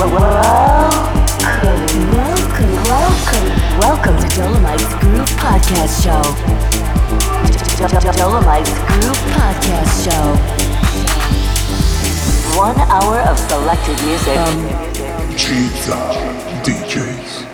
Welcome, welcome, welcome to Dolomites Groove Podcast Show. Dolomites Podcast Show. One hour of selected music. Um, Giza DJs.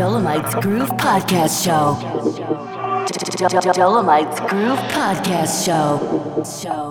Dolomites Groove Podcast Show. Dolomites Groove Podcast Show. Show.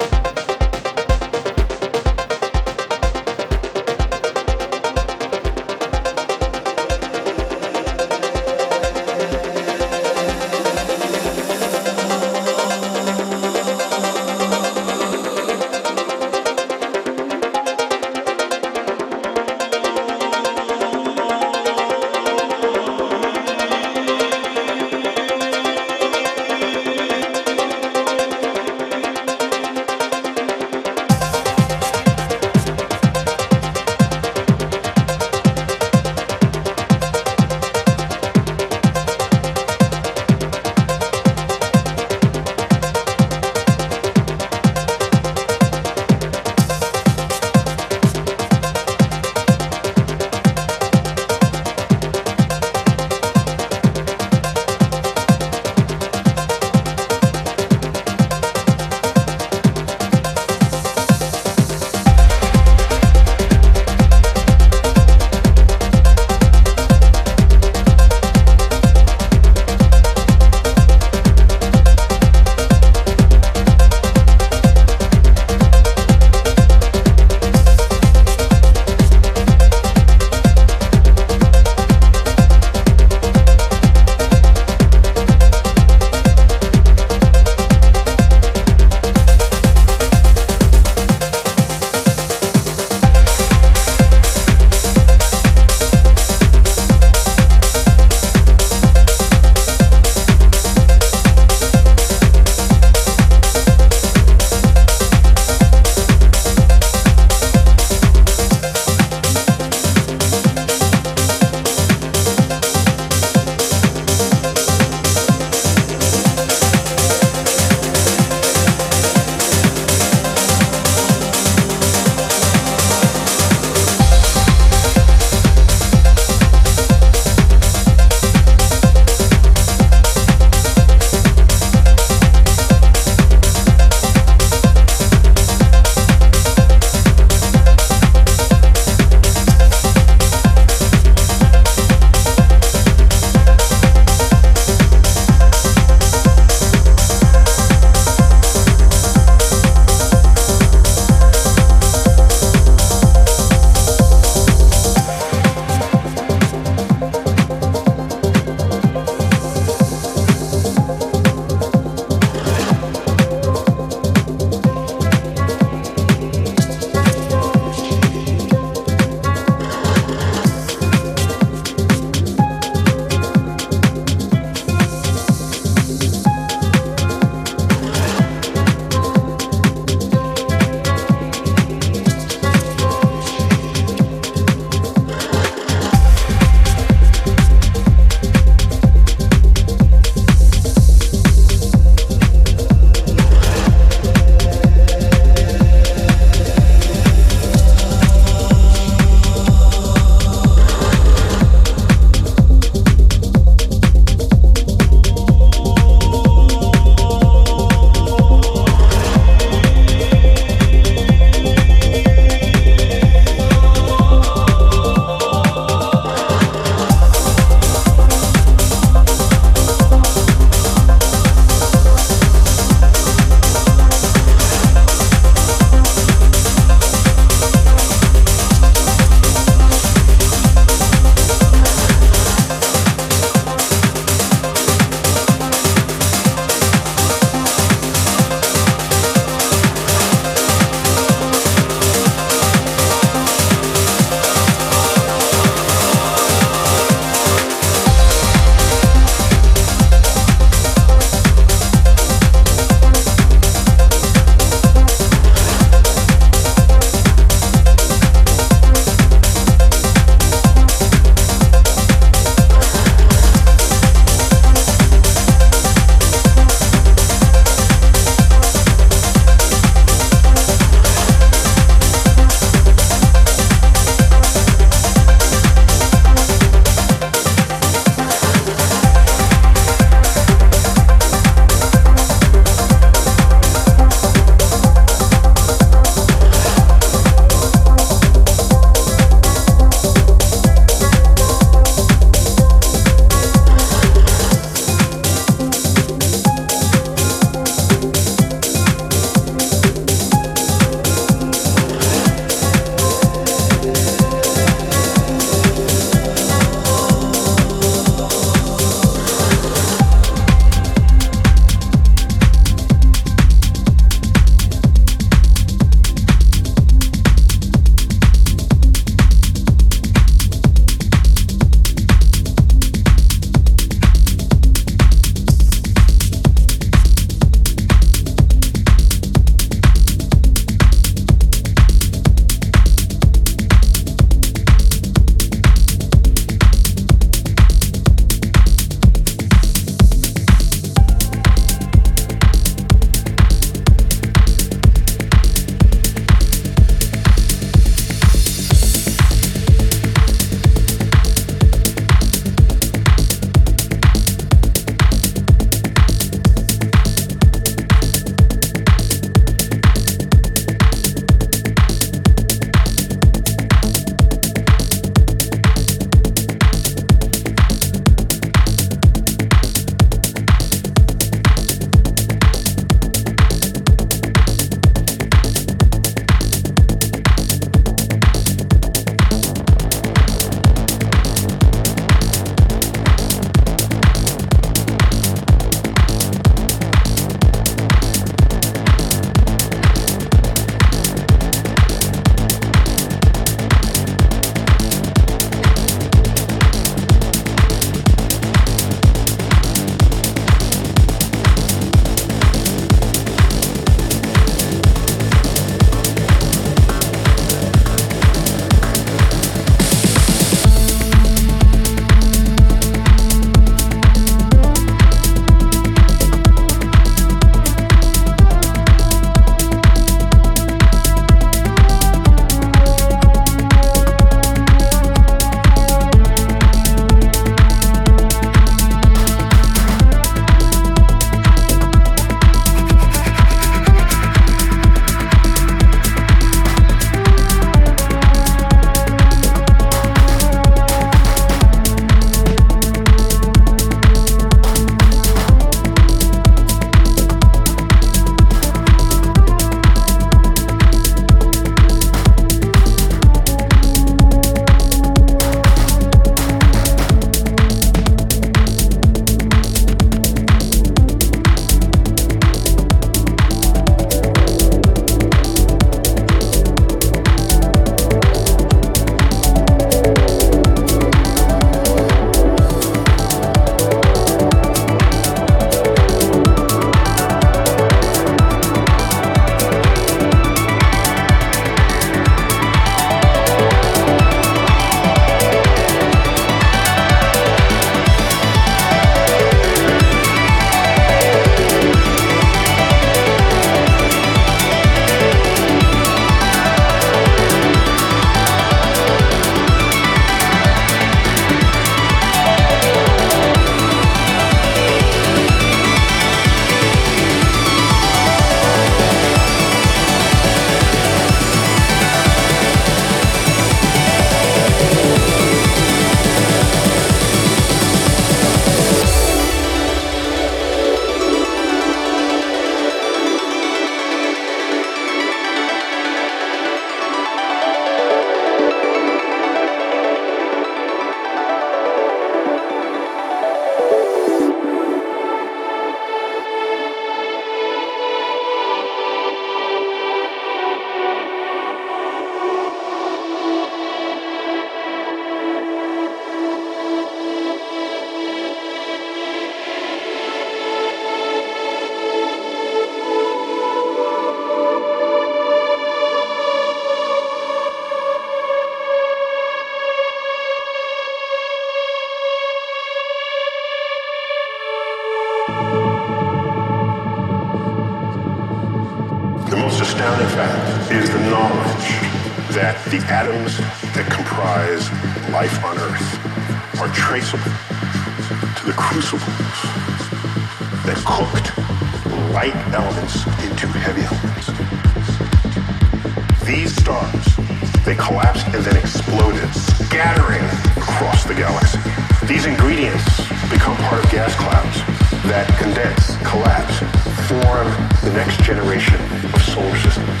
These ingredients become part of gas clouds that condense, collapse, form the next generation of solar systems.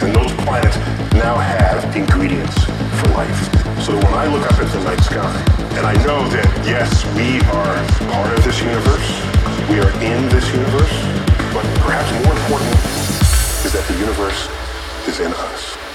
And those planets now have ingredients for life. So when I look up at the night sky, and I know that yes, we are part of this universe, we are in this universe, but perhaps more important is that the universe is in us.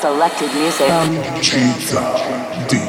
Selected music. DJs.